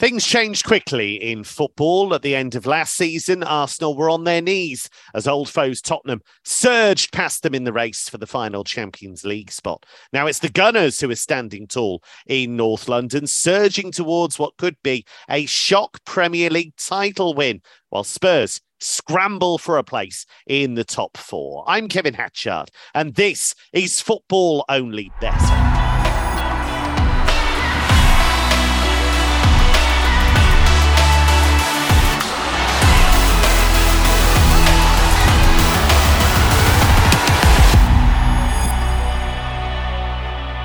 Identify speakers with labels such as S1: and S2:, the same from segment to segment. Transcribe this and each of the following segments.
S1: Things changed quickly in football at the end of last season. Arsenal were on their knees as old foes Tottenham surged past them in the race for the final Champions League spot. Now it's the Gunners who are standing tall in North London, surging towards what could be a shock Premier League title win, while Spurs scramble for a place in the top four. I'm Kevin Hatchard, and this is Football Only Better.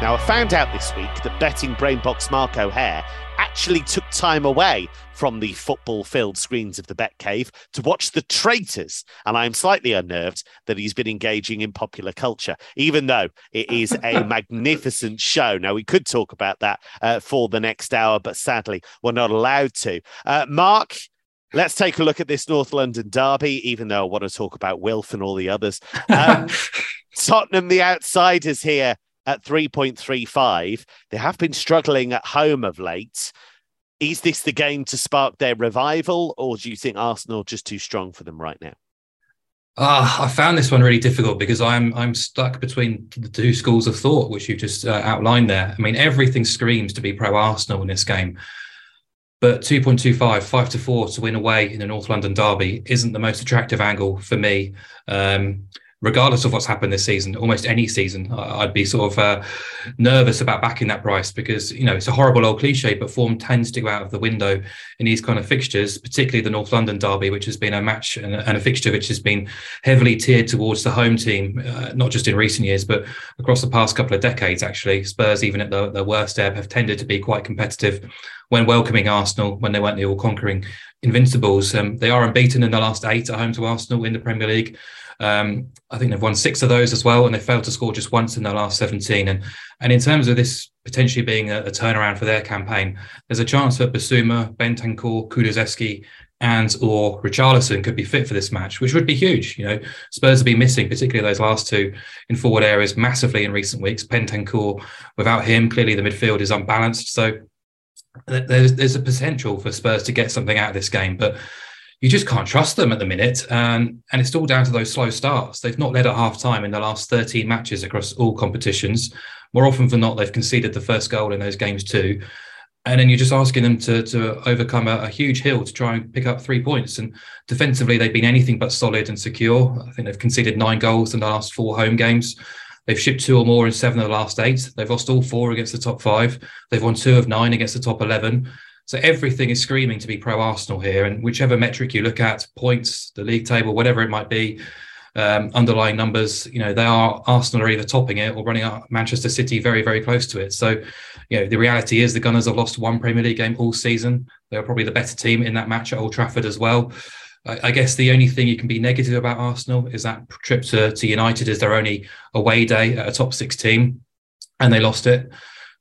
S1: Now, I found out this week that betting brain box Mark O'Haire actually took time away from the football filled screens of the Bet Cave to watch The Traitors. And I'm slightly unnerved that he's been engaging in popular culture, even though it is a magnificent show. Now, we could talk about that uh, for the next hour, but sadly, we're not allowed to. Uh, Mark, Let's take a look at this North London derby, even though I want to talk about Wilf and all the others. Um, Tottenham, the outsiders here, at 3.35. They have been struggling at home of late. Is this the game to spark their revival, or do you think Arsenal just too strong for them right now?
S2: Uh, I found this one really difficult because I'm I'm stuck between the two schools of thought, which you've just uh, outlined there. I mean, everything screams to be pro Arsenal in this game, but 2.25, 5 to 4 to win away in a North London derby isn't the most attractive angle for me. Um, regardless of what's happened this season, almost any season, I'd be sort of uh, nervous about backing that price because you know it's a horrible old cliche, but form tends to go out of the window in these kind of fixtures, particularly the North London derby, which has been a match and a, and a fixture which has been heavily tiered towards the home team, uh, not just in recent years, but across the past couple of decades. Actually, Spurs, even at the, the worst ebb, have tended to be quite competitive when welcoming Arsenal when they weren't the all-conquering Invincibles. Um, they are unbeaten in the last eight at home to Arsenal in the Premier League. Um, I think they've won six of those as well, and they failed to score just once in their last 17. And and in terms of this potentially being a, a turnaround for their campaign, there's a chance that Bissouma, Bentancur, Kulusevski, and or Richarlison could be fit for this match, which would be huge. You know, Spurs have been missing, particularly those last two in forward areas, massively in recent weeks. Bentancur, without him, clearly the midfield is unbalanced. So there's there's a potential for Spurs to get something out of this game, but you just can't trust them at the minute. And, and it's all down to those slow starts. They've not led at half time in the last 13 matches across all competitions. More often than not, they've conceded the first goal in those games too. And then you're just asking them to, to overcome a, a huge hill to try and pick up three points. And defensively, they've been anything but solid and secure. I think they've conceded nine goals in the last four home games. They've shipped two or more in seven of the last eight. They've lost all four against the top five. They've won two of nine against the top 11. So everything is screaming to be pro Arsenal here. And whichever metric you look at, points, the league table, whatever it might be, um, underlying numbers, you know, they are Arsenal are either topping it or running up Manchester City very, very close to it. So, you know, the reality is the Gunners have lost one Premier League game all season. They're probably the better team in that match at Old Trafford as well. I, I guess the only thing you can be negative about Arsenal is that trip to, to United is their only away day at a top six team, and they lost it.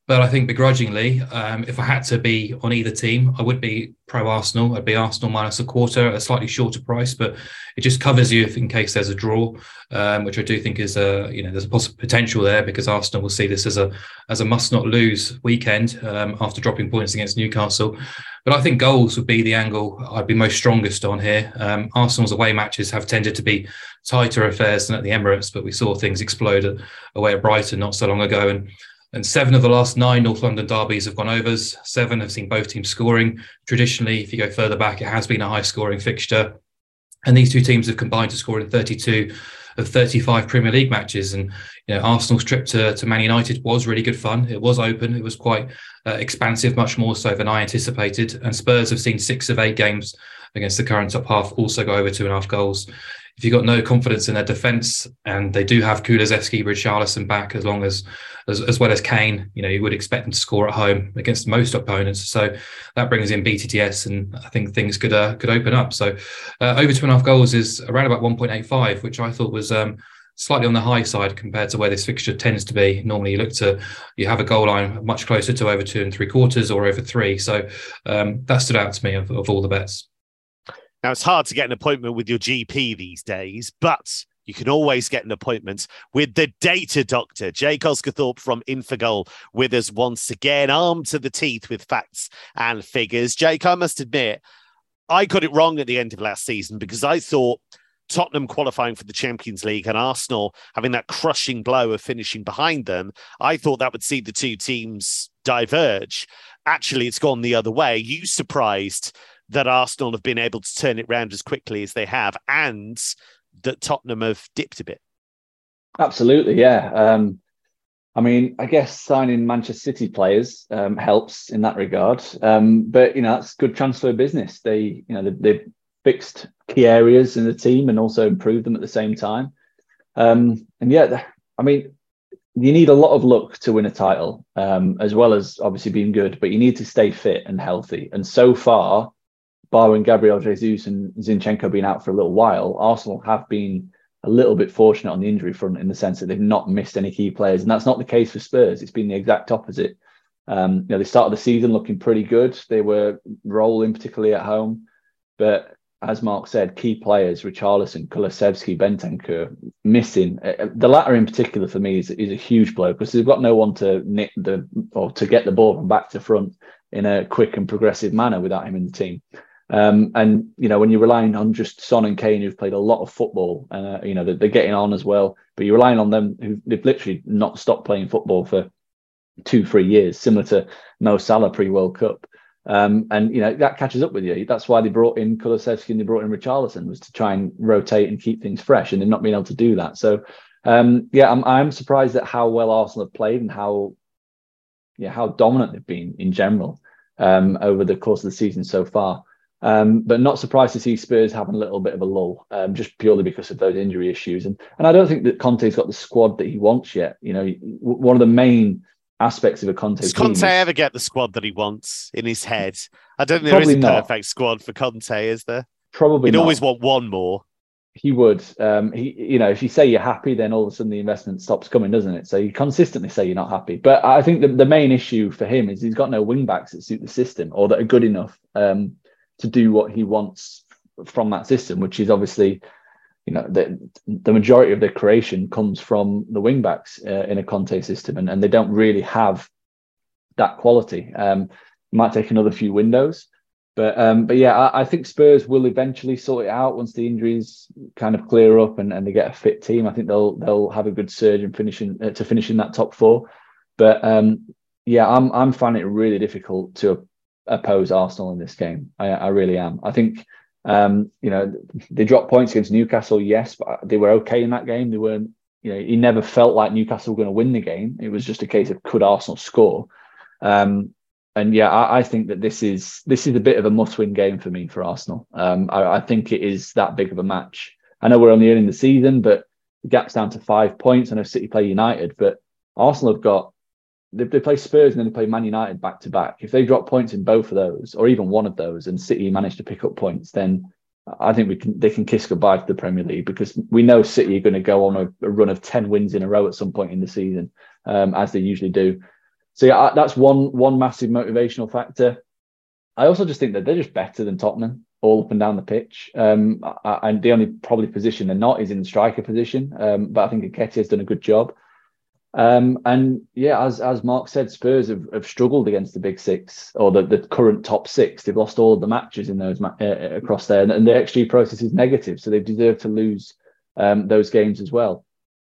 S2: But I think begrudgingly, um, if I had to be on either team, I would be pro Arsenal. I'd be Arsenal minus a quarter a slightly shorter price, but it just covers you if in case there's a draw, um, which I do think is a you know there's a possible potential there because Arsenal will see this as a as a must not lose weekend um, after dropping points against Newcastle. But I think goals would be the angle I'd be most strongest on here. Um, Arsenal's away matches have tended to be tighter affairs than at the Emirates, but we saw things explode away at Brighton not so long ago and. And seven of the last nine North London derbies have gone overs. Seven have seen both teams scoring. Traditionally, if you go further back, it has been a high scoring fixture. And these two teams have combined to score in 32 of 35 Premier League matches. And you know, Arsenal's trip to, to Man United was really good fun. It was open. It was quite uh, expansive, much more so than I anticipated. And Spurs have seen six of eight games against the current top half also go over two and a half goals if you've got no confidence in their defence, and they do have Kulusevski, Richarlison back as long as, as as well as Kane, you know, you would expect them to score at home against most opponents. So that brings in BTTS, and I think things could uh, could open up. So uh, over two and a half goals is around about 1.85, which I thought was. Um, slightly on the high side compared to where this fixture tends to be. Normally, you look to you have a goal line much closer to over two and three quarters or over three. So um, that stood out to me of, of all the bets.
S1: Now, it's hard to get an appointment with your GP these days, but you can always get an appointment with the data doctor, Jake Osgathorpe from Infogol, with us once again, armed to the teeth with facts and figures. Jake, I must admit, I got it wrong at the end of last season because I thought Tottenham qualifying for the Champions League and Arsenal having that crushing blow of finishing behind them, I thought that would see the two teams diverge. Actually, it's gone the other way. You surprised that Arsenal have been able to turn it round as quickly as they have and that Tottenham have dipped a bit.
S3: Absolutely, yeah. Um, I mean, I guess signing Manchester City players um, helps in that regard. Um, but you know, that's good transfer business. They, you know, they, they've fixed key areas in the team and also improved them at the same time. Um, and yeah, I mean, you need a lot of luck to win a title, um, as well as obviously being good. But you need to stay fit and healthy. And so far, barring Gabriel Jesus and Zinchenko being out for a little while, Arsenal have been a little bit fortunate on the injury front in the sense that they've not missed any key players, and that's not the case for Spurs. It's been the exact opposite. Um, you know, they started the season looking pretty good. They were rolling, particularly at home, but as Mark said, key players, Richarlison, Kulusevski, Bentancur, missing. Uh, uh, the latter in particular for me is, is a huge blow because they've got no one to knit the or to get the ball from back to front in a quick and progressive manner without him in the team. Um, and you know when you're relying on just Son and Kane, who've played a lot of football, uh, you know they're, they're, getting on as well. But you're relying on them who they've literally not stopped playing football for two, three years, similar to Mo Salah pre World Cup. Um, and you know that catches up with you. That's why they brought in Kulusevski and they brought in Richarlison was to try and rotate and keep things fresh, and they're not being able to do that. So um, yeah, I'm I'm surprised at how well Arsenal have played and how yeah how dominant they've been in general um, over the course of the season so far. Um, but not surprised to see Spurs having a little bit of a lull, um, just purely because of those injury issues. And and I don't think that Conte's got the squad that he wants yet. You know, one of the main aspects of a Conte.
S1: Does Conte is, ever get the squad that he wants in his head? I don't think there is a not. perfect squad for Conte, is there?
S3: Probably.
S1: He'd
S3: not.
S1: always want one more.
S3: He would. Um, he, you know, if you say you're happy, then all of a sudden the investment stops coming, doesn't it? So you consistently say you're not happy. But I think the, the main issue for him is he's got no wing backs that suit the system or that are good enough. Um, to do what he wants from that system, which is obviously, you know, the the majority of the creation comes from the wing backs uh, in a Conte system, and, and they don't really have that quality. Um, might take another few windows, but um, but yeah, I, I, think Spurs will eventually sort it out once the injuries kind of clear up and, and they get a fit team. I think they'll they'll have a good surge and finishing uh, to finish in that top four. But um, yeah, I'm I'm finding it really difficult to oppose Arsenal in this game. I, I really am. I think um, you know they dropped points against Newcastle, yes, but they were okay in that game. They weren't. You know, he never felt like Newcastle were going to win the game. It was just a case of could Arsenal score. Um, and yeah, I, I, think that this is this is a bit of a must-win game for me for Arsenal. Um, I, I, think it is that big of a match. I know we're only in the season, but the gap's down to five points. I know City play United, but Arsenal have got they, they play Spurs and then they play Man United back to back. If they drop points in both of those, or even one of those, and City manage to pick up points, then I think we can they can kiss goodbye to the Premier League because we know City are going to go on a, a run of ten wins in a row at some point in the season, um, as they usually do. So yeah, that's one one massive motivational factor. I also just think that they're just better than Tottenham all up and down the pitch. Um, and the only probably position they're not is in the striker position. Um, but I think Nketiah has done a good job. Um, and yeah, as as Mark said, Spurs have, have struggled against the big six or the, the current top six. They've lost all of the matches in those ma- uh, across there, and, and the XG process is negative, so they deserve to lose um, those games as well.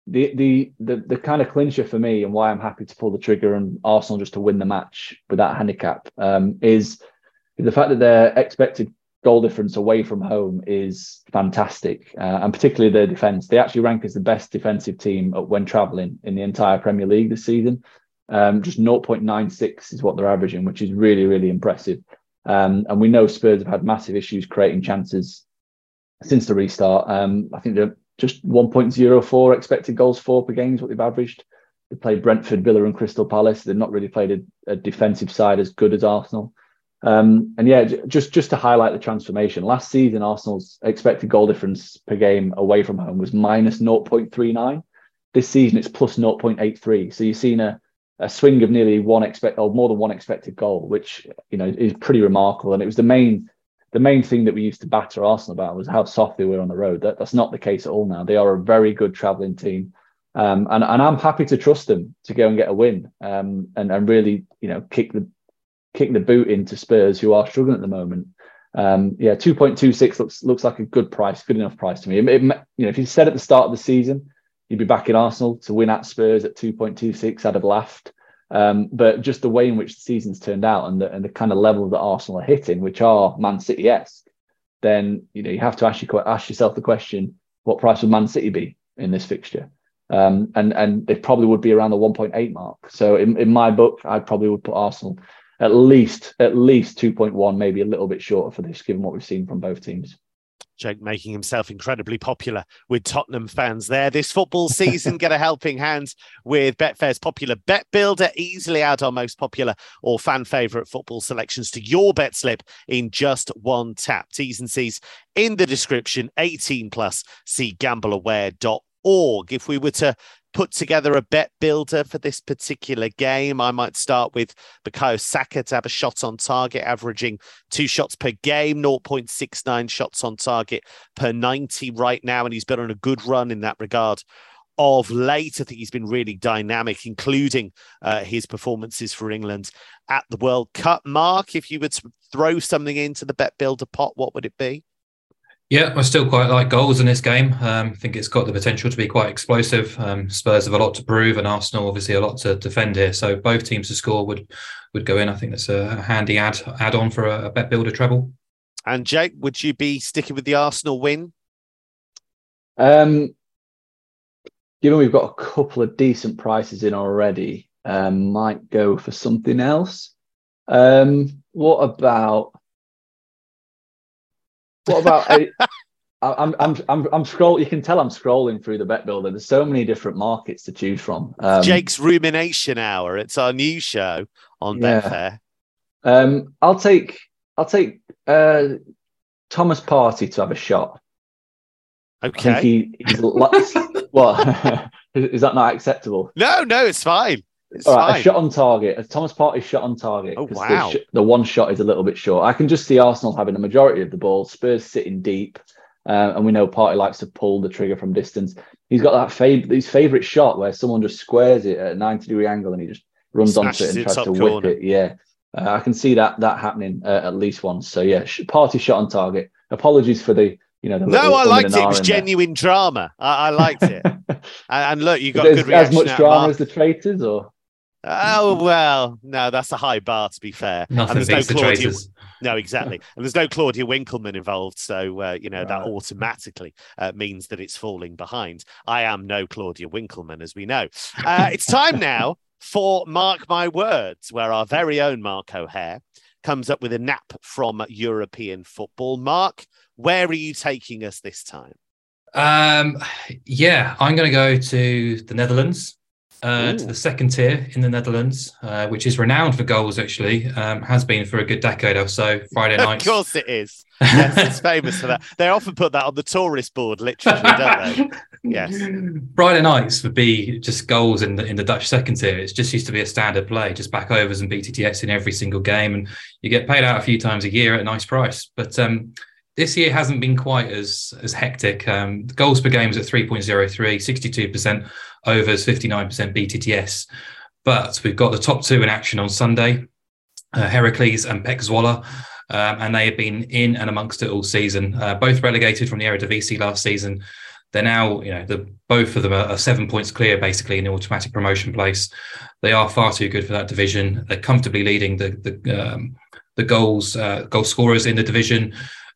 S3: The, the the the kind of clincher for me and why I'm happy to pull the trigger on Arsenal just to win the match with that handicap um, is the fact that their expected goal difference away from home is fantastic, uh, and particularly their defence. They actually rank as the best defensive team when travelling in the entire Premier League this season. Um, just 0.96 is what they're averaging, which is really, really impressive. Um, and we know Spurs have had massive issues creating chances since the restart. Um, I think they're just 1.04 expected goals for per game is what they've averaged. They played Brentford, Villa, and Crystal Palace. They've not really played a, a defensive side as good as Arsenal. Um, and yeah, just just to highlight the transformation. Last season, Arsenal's expected goal difference per game away from home was minus 0.39. This season, it's plus 0.83. So you've seen a, a swing of nearly one expect or more than one expected goal, which you know is pretty remarkable. And it was the main the main thing that we used to batter Arsenal about was how soft they were on the road. That, that's not the case at all now. They are a very good travelling team. Um, and, and I'm happy to trust them to go and get a win um, and, and really, you know, kick the kick the boot into Spurs, who are struggling at the moment. Um, yeah, 2.26 looks looks like a good price, good enough price to me. It, it, you know, if you said at the start of the season you'd be back in Arsenal to win at Spurs at 2.26, I'd have laughed. Um, but just the way in which the season's turned out and the, and the kind of level that Arsenal are hitting, which are Man City esque, then you know you have to ask, you, ask yourself the question: What price would Man City be in this fixture? Um, and and it probably would be around the 1.8 mark. So in, in my book, I probably would put Arsenal at least at least 2.1, maybe a little bit shorter for this, given what we've seen from both teams.
S1: Jake making himself incredibly popular with Tottenham fans there. This football season, get a helping hand with Betfair's popular Bet Builder. Easily add our most popular or fan favourite football selections to your bet slip in just one tap. T's and C's in the description. 18 plus. See gambleaware.org. If we were to put together a bet builder for this particular game. I might start with Bukayo Saka to have a shot on target, averaging two shots per game, 0.69 shots on target per 90 right now. And he's been on a good run in that regard of late. I think he's been really dynamic, including uh, his performances for England at the World Cup. Mark, if you to throw something into the bet builder pot, what would it be?
S2: Yeah, I still quite like goals in this game. Um, I think it's got the potential to be quite explosive. Um, Spurs have a lot to prove, and Arsenal obviously a lot to defend here. So both teams to score would would go in. I think that's a handy add add on for a, a bet builder treble.
S1: And Jake, would you be sticking with the Arsenal win?
S3: Um, given we've got a couple of decent prices in already, um, might go for something else. Um, what about what about? I, I'm I'm I'm I'm scroll. You can tell I'm scrolling through the bet builder. There's so many different markets to choose from.
S1: Um, Jake's rumination hour. It's our new show on yeah. Betfair.
S3: Um, I'll take I'll take uh, Thomas Partey to have a shot.
S1: Okay.
S3: He, he's what? is that not acceptable?
S1: No, no, it's fine. It's
S3: All right, a shot on target. A Thomas Partey shot on target.
S1: Oh wow!
S3: The, sh- the, one shot is a little bit short. I can just see Arsenal having the majority of the ball. Spurs sitting deep, uh, and we know Partey likes to pull the trigger from distance. He's got that fav- his favorite shot where someone just squares it at a ninety degree angle and he just runs onto it and tries to whip it. Yeah, uh, I can see that that happening uh, at least once. So yeah, Partey shot on target. Apologies for the you know.
S1: The No, I liked it. It was genuine there. drama. I, I liked it. and, and, look, you got good
S3: reaction. As much drama as the traitors, or
S1: Oh well, no, that's a high bar to be fair.
S2: Nothing and there's no Claudia,
S1: No, exactly, and there's no Claudia Winkleman involved, so uh, you know right. that automatically uh, means that it's falling behind. I am no Claudia Winkleman, as we know. Uh, it's time now for Mark My Words, where our very own Mark O'Haire comes up with a nap from European football. Mark, where are you taking us this time?
S2: Um, yeah, I'm going to go to the Netherlands uh, to the second tier in the Netherlands, uh, which is renowned for goals, actually, um, has been for a good decade or so. Friday nights.
S1: of course it is. Yes, it's famous for that. They often put that on the tourist board, literally, don't they? Yes.
S2: Friday nights would be just goals in the in the Dutch second tier. It just used to be a standard play, just back overs and BTTS in every single game, and you get paid out a few times a year at a nice price. But um, this year hasn't been quite as as hectic. Um, goals per game is at 3.03, 62% overs, 59% BTTS. But we've got the top two in action on Sunday, uh, Heracles and PEC Zwolle. Um, and they have been in and amongst it all season. Uh, both relegated from the Eredivisie last season. They're now, you know, the both of them are, are, seven points clear, basically in the automatic promotion place. They are far too good for that division. They're comfortably leading the the um, the goals uh, goal scorers in the division.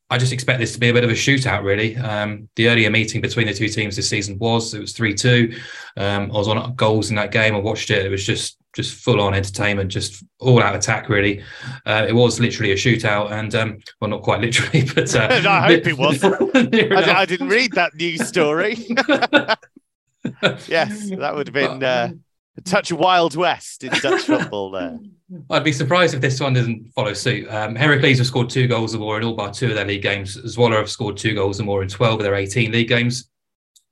S2: I just expect this to be a bit of a shootout, really. Um, the earlier meeting between the two teams this season was it was three two. Um, I was on goals in that game. I watched it. It was just just full on entertainment, just all out attack. Really, uh, it was literally a shootout, and um, well, not quite literally, but uh,
S1: I hope it was. I, I, didn't read that news story. yes, that would have been uh, a touch of Wild West in Dutch football there.
S2: I'd be surprised if this one doesn't follow suit. Um, Heracles have scored two goals or more in all but two of their league games. Zwolle have scored two goals or more in 12 of their 18 league games.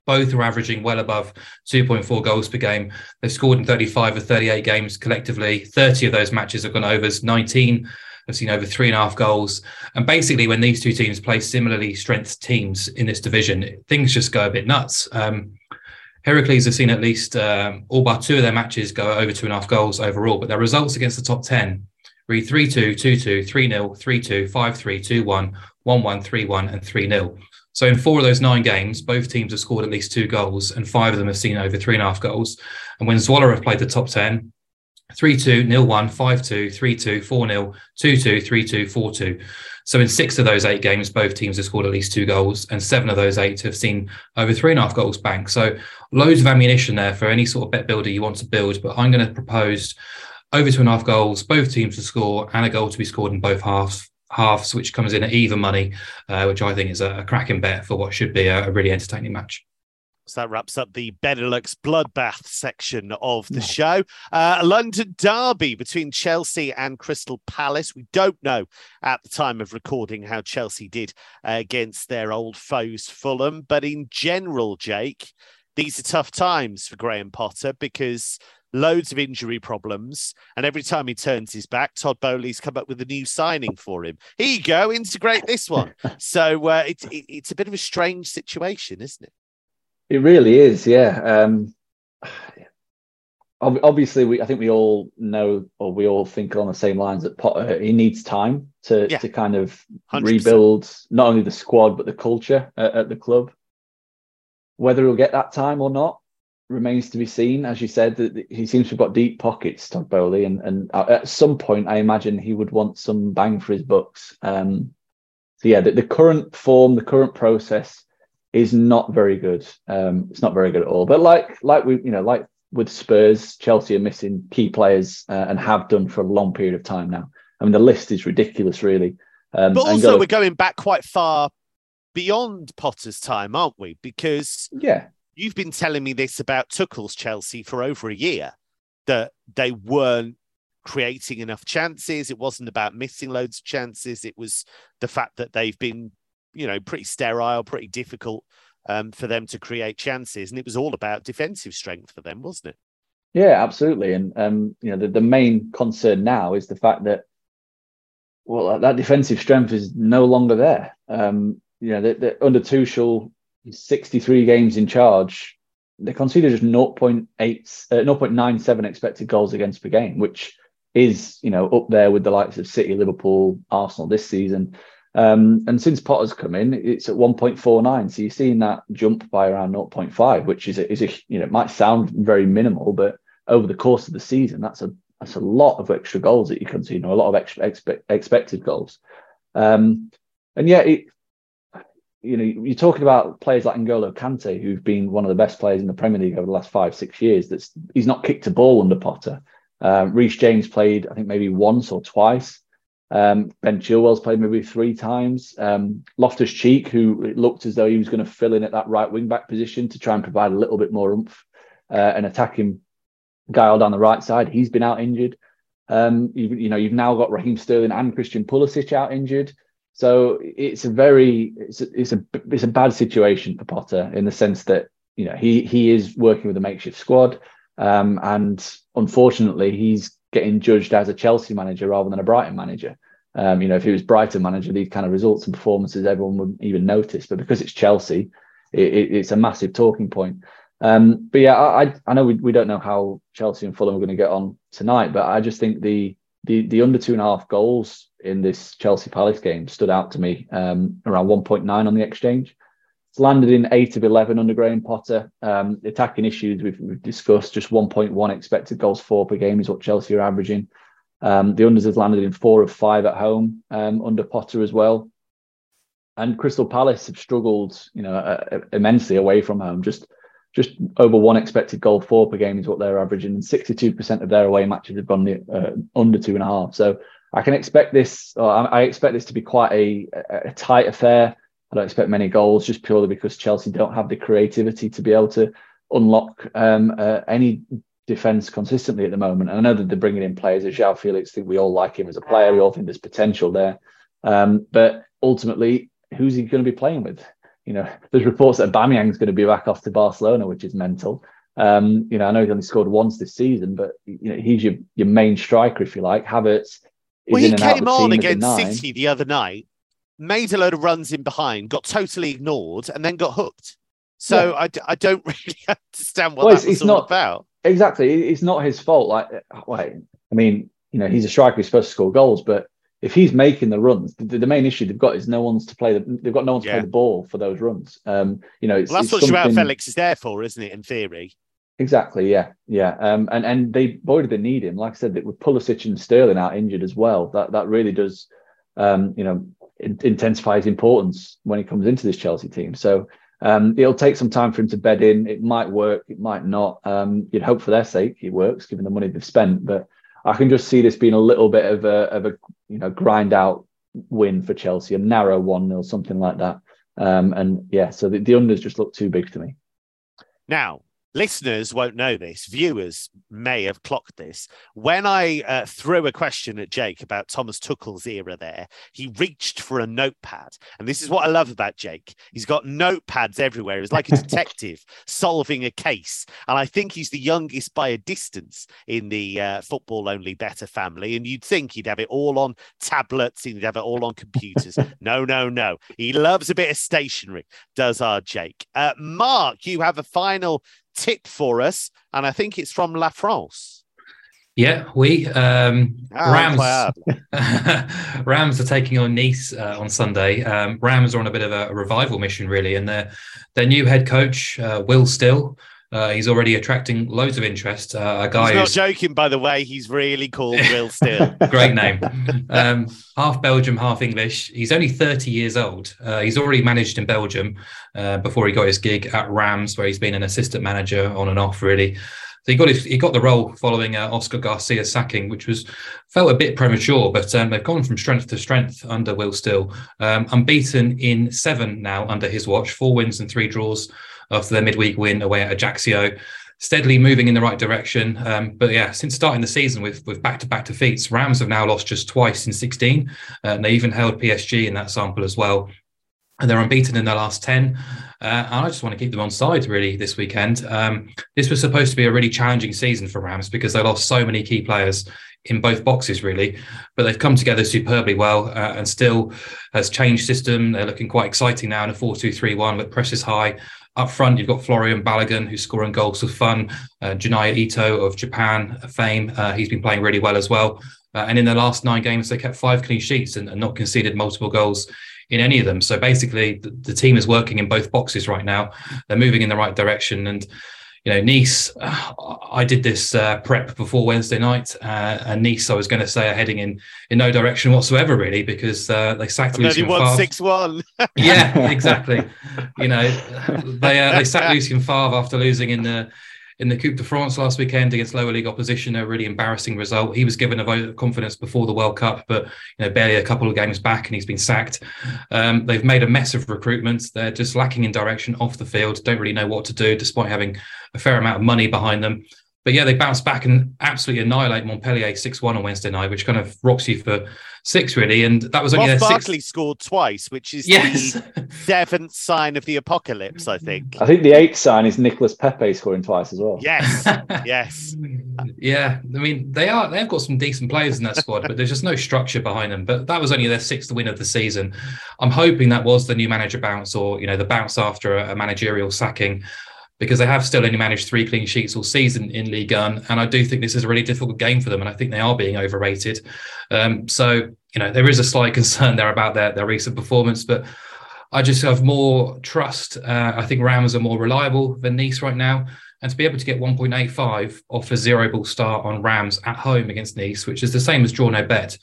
S2: Both are averaging well above 2.4 goals per game. They've scored in 35 of 38 games collectively. 30 of those matches have gone overs. 19 have seen over three and a half goals. And basically, when these two teams play similarly strength teams in this division, things just go a bit nuts. Um, Heracles have seen at least um, all but two of their matches go over two and a half goals overall, but their results against the top 10 read 3 2, 2 2, 3 0, 3 2, 5 3, 2 1, 1 1, 3 1, and 3 0. So in four of those nine games, both teams have scored at least two goals, and five of them have seen over three and a half goals. And when Zwolle have played the top 10, 3 2, 0 1, 5 2, 3 2, 4 0, 2 2, 3 2, 4 2. So in six of those eight games, both teams have scored at least two goals, and seven of those eight have seen over three and a half goals banked. So loads of ammunition there for any sort of bet builder you want to build. But I'm going to propose over two and a half goals, both teams to score, and a goal to be scored in both halves. Halves, which comes in at even money, uh, which I think is a, a cracking bet for what should be a, a really entertaining match.
S1: So that wraps up the Benelux bloodbath section of the show. Uh, London derby between Chelsea and Crystal Palace. We don't know at the time of recording how Chelsea did uh, against their old foes, Fulham. But in general, Jake, these are tough times for Graham Potter because loads of injury problems. And every time he turns his back, Todd Boehly's come up with a new signing for him. Here you go, integrate this one. so uh, it, it, it's a bit of a strange situation, isn't it?
S3: It really is, yeah. Um, obviously, we I think we all know, or we all think on the same lines that Potter he needs time to yeah. to kind of 100%. rebuild not only the squad but the culture at, at the club. Whether he'll get that time or not remains to be seen. As you said, that he seems to have got deep pockets, Todd Boehly, and and at some point, I imagine he would want some bang for his bucks. Um, so yeah, the, the current form, the current process is not very good. Um, it's not very good at all. But like like we you know like with Spurs, Chelsea are missing key players uh, and have done for a long period of time now. I mean the list is ridiculous, really.
S1: Um, but also we're going back quite far beyond Potter's time, aren't we? Because
S3: yeah,
S1: you've been telling me this about Tuchel's Chelsea for over a year that they weren't creating enough chances. It wasn't about missing loads of chances. It was the fact that they've been you know, pretty sterile, pretty difficult um, for them to create chances. And it was all about defensive strength for them, wasn't it?
S3: Yeah, absolutely. And um, you know, the, the main concern now is the fact that well, that defensive strength is no longer there. Um, you know, the, the, under Tuchel, 63 games in charge, they conceded just 0.8, uh, 0.97 expected goals against per game, which is you know up there with the likes of City, Liverpool, Arsenal this season. Um, and since Potter's come in, it's at 1.49. So you're seeing that jump by around 0.5, which is a, is a you know it might sound very minimal, but over the course of the season, that's a that's a lot of extra goals that you can see, you know, a lot of extra expect, expected goals. Um, and yet, it, you know, you're talking about players like N'Golo Kante, who've been one of the best players in the Premier League over the last five, six years. That's he's not kicked a ball under Potter. Uh, Reece James played, I think, maybe once or twice. Um, ben Chilwell's played maybe three times. Um, Loftus Cheek, who it looked as though he was going to fill in at that right wing back position to try and provide a little bit more oomph uh, and attacking Guile down the right side. He's been out injured. Um, you, you, know, you've now got Raheem Sterling and Christian Pulisic out injured. So it's a very it's a, it's a it's a bad situation for Potter in the sense that you know he he is working with a makeshift squad, um, and unfortunately he's getting judged as a Chelsea manager rather than a Brighton manager. Um, you know, if he was Brighton manager, these kind of results and performances everyone would even notice. But because it's Chelsea, it, it, it's a massive talking point. Um, but yeah, I, I know we, we don't know how Chelsea and Fulham are going to get on tonight, but I just think the the the under two and a half goals in this Chelsea Palace game stood out to me um, around 1.9 on the exchange. It's landed in eight of 11 under Graham Potter. Um, attacking issues we've, we've, discussed, just 1.1 expected goals for per game is what Chelsea are averaging. Um, the unders has landed in four of five at home um, under Potter as well. And Crystal Palace have struggled, you know, uh, immensely away from home. Just just over one expected goal for per game is what they're averaging, and 62% of their away matches have gone uh, under two and a half. So I can expect this. I expect this to be quite a, a tight affair. I don't expect many goals just purely because Chelsea don't have the creativity to be able to unlock um, uh, any defence consistently at the moment. And I know that they're bringing in players as João Felix. think we all like him as a player. We all think there's potential there. Um, but ultimately, who's he going to be playing with? You know, there's reports that Aubameyang's going to be back off to Barcelona, which is mental. Um, you know, I know he's only scored once this season, but you know he's your your main striker, if you like. Havertz is
S1: Well, he came on against. City the other night, made a load of runs in behind, got totally ignored, and then got hooked. So I, d- I don't really understand what
S3: Well,
S1: that
S3: it's- not-
S1: about.
S3: Exactly. It's not his fault. Like, wait, I mean, you know, he's a striker. He's supposed to score goals, but if he's making the runs, the, the main issue they've got is no one's to play. The, they've got no one to
S1: Yeah.
S3: play the ball for those runs. Um, you know, it's,
S1: Well, that's what Joao Felix is there for, isn't it? In theory.
S3: Exactly. Yeah. Yeah. Um, and and they boy, do they need him. Like I said, with Pulisic and Sterling out injured as well, that that really does, um, you know, intensify his importance when he comes into this Chelsea team. So. Um, it'll take some time for him to bed in. It might work, it might not. Um, you'd hope for their sake it works, given the money they've spent. But I can just see this being a little bit of a of a you know grind out win for Chelsea, a narrow one 0 something like that. Um, and yeah, so the, the unders just look too big to me.
S1: Now, listeners won't know this. Viewers may have clocked this. When I uh, threw a question at Jake about Thomas Tuchel's era there, he reached for a notepad. And this is what I love about Jake. He's got notepads everywhere. He's like a detective solving a case. And I think he's the youngest by a distance in the uh, football only better family. And you'd think he'd have it all on tablets, he'd have it all on computers. no, no, no. He loves a bit of stationery, does our Jake. Uh, Mark, you have a final tip for us, and I think it's from La France.
S2: Yeah, we um,
S1: Ah.
S2: Reims. Reims are taking on Nice uh, on Sunday. Um, Reims are on a bit of a, a revival mission, really, and their their new head coach, uh, Will Still, uh, he's already attracting loads of interest. Uh, a guy
S1: He's not joking, by the way. He's really called Will Still.
S2: great name, um, half Belgium, half English. He's only 30 years old. Uh, he's already managed in Belgium uh, before he got his gig at Reims, where he's been an assistant manager on and off, really. So he got his, he got the role following uh, Oscar Garcia's sacking, which was felt a bit premature, but um, they've gone from strength to strength under Will Still. Um, unbeaten in seven now under his watch, four wins and three draws after their midweek win away at Ajaccio. Steadily moving in the right direction, um, but yeah, since starting the season with with back to back defeats, Reims have now lost just twice in 16, uh, and they even held PSG in that sample as well and they're unbeaten in their last 10. Uh, and I just want to keep them on side really this weekend. Um, this was supposed to be a really challenging season for Reims because they lost so many key players in both boxes, really. But they've come together superbly well uh, and still has changed system. They're looking quite exciting now in a 4 2 3 1 with press is high. Up front, you've got Folarin Balogun, who's scoring goals for fun. Uh, Ito of Japan fame, uh, he's been playing really well as well. Uh, and in their last nine games, they kept five clean sheets and, and not conceded multiple goals in any of them. So basically, the, the, team is working in both boxes right now. They're moving in the right direction. And, you know, Nice, uh, I did this uh, prep before Wednesday night. Uh, and Nice, I was going to say, are heading in in no direction whatsoever, really, because uh, they sacked
S1: And
S2: Lucien Favre.
S1: 6 1.
S2: yeah, exactly. you know, they uh, they sacked Lucien Favre after losing in the in the Coupe de France last weekend against lower league opposition, a really embarrassing result. He was given a vote of confidence before the World Cup, but you know, barely a couple of games back, and he's been sacked. Um, they've made a mess of recruitment. They're just lacking in direction off the field. Don't really know what to do, despite having a fair amount of money behind them. But yeah, they bounced back and absolutely annihilate Montpellier six one on Wednesday night, which kind of rocks you for six really. And that was only
S1: Ross
S2: their
S1: Barkley
S2: sixth.
S1: scored twice, which is
S2: Yes.
S1: the seventh sign of the apocalypse, I think.
S3: I think the eighth sign is Nicholas Pepe scoring twice as well.
S1: Yes, yes.
S2: Yeah, I mean they are they've got some decent players in that squad, but there's just no structure behind them. But that was only their sixth win of the season. I'm hoping that was the new manager bounce, or you know the bounce after a, a managerial sacking, because they have still only managed three clean sheets all season in League One, and I do think this is a really difficult game for them, and I think they are being overrated. Um, so you know there is a slight concern there about their their recent performance, but. I just have more trust. Uh, I think Reims are more reliable than Nice right now and to be able to get 1.85 off a zero ball start on Reims at home against Nice, which is the same as draw no bet,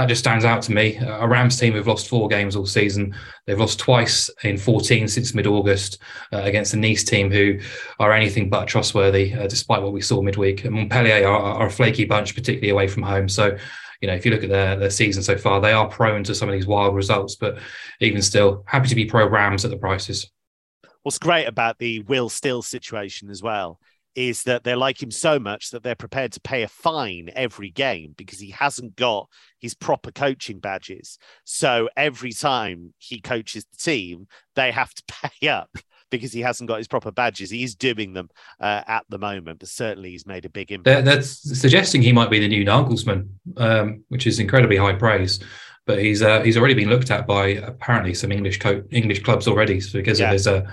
S2: that just stands out to me. A Reims team who've lost four games all season. They've lost twice in 14 since mid August uh, against a Nice team who are anything but trustworthy, uh, despite what we saw midweek. And Montpellier are, are a flaky bunch, particularly away from home. So, you know, if you look at their, their season so far, they are prone to some of these wild results. But even still, happy to be pro Reims at the prices.
S1: What's great about the Will Still situation as well is that they like him so much that they're prepared to pay a fine every game because he hasn't got his proper coaching badges. So every time he coaches the team, they have to pay up because he hasn't got his proper badges. He's doing them uh, at the moment, but certainly he's made a big impact.
S2: that's suggesting he might be the new Nagelsmann, um, which is incredibly high praise. But he's uh, he's already been looked at by apparently some English co- English clubs already because yeah. of his uh,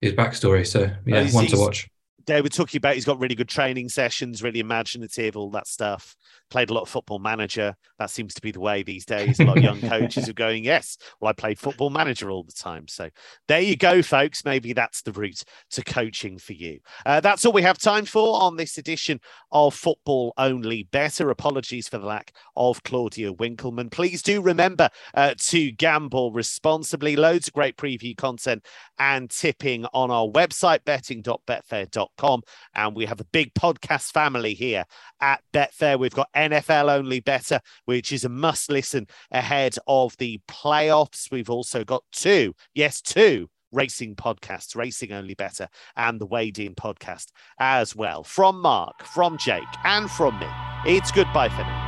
S2: his backstory. So yeah, one to watch
S1: they were talking about he's got really good training sessions, really imaginative, all that stuff. Played a lot of football manager. That seems to be the way these days. A lot of young coaches are going, yes, well, I played football manager all the time. So there you go, folks. Maybe that's the route to coaching for you. Uh, that's all we have time for on this edition of Football Only Better. Apologies for the lack of Claudia Winkleman. Please do remember uh, to gamble responsibly. Loads of great preview content and tipping on our website, betting.betfair.com and we have a big podcast family here at Betfair. We've got NFL Only Better, which is a must listen ahead of the playoffs. We've also got two, yes, two racing podcasts, Racing Only Better, and the Wade In podcast as well. From Mark, from Jake, and from me, it's goodbye for now.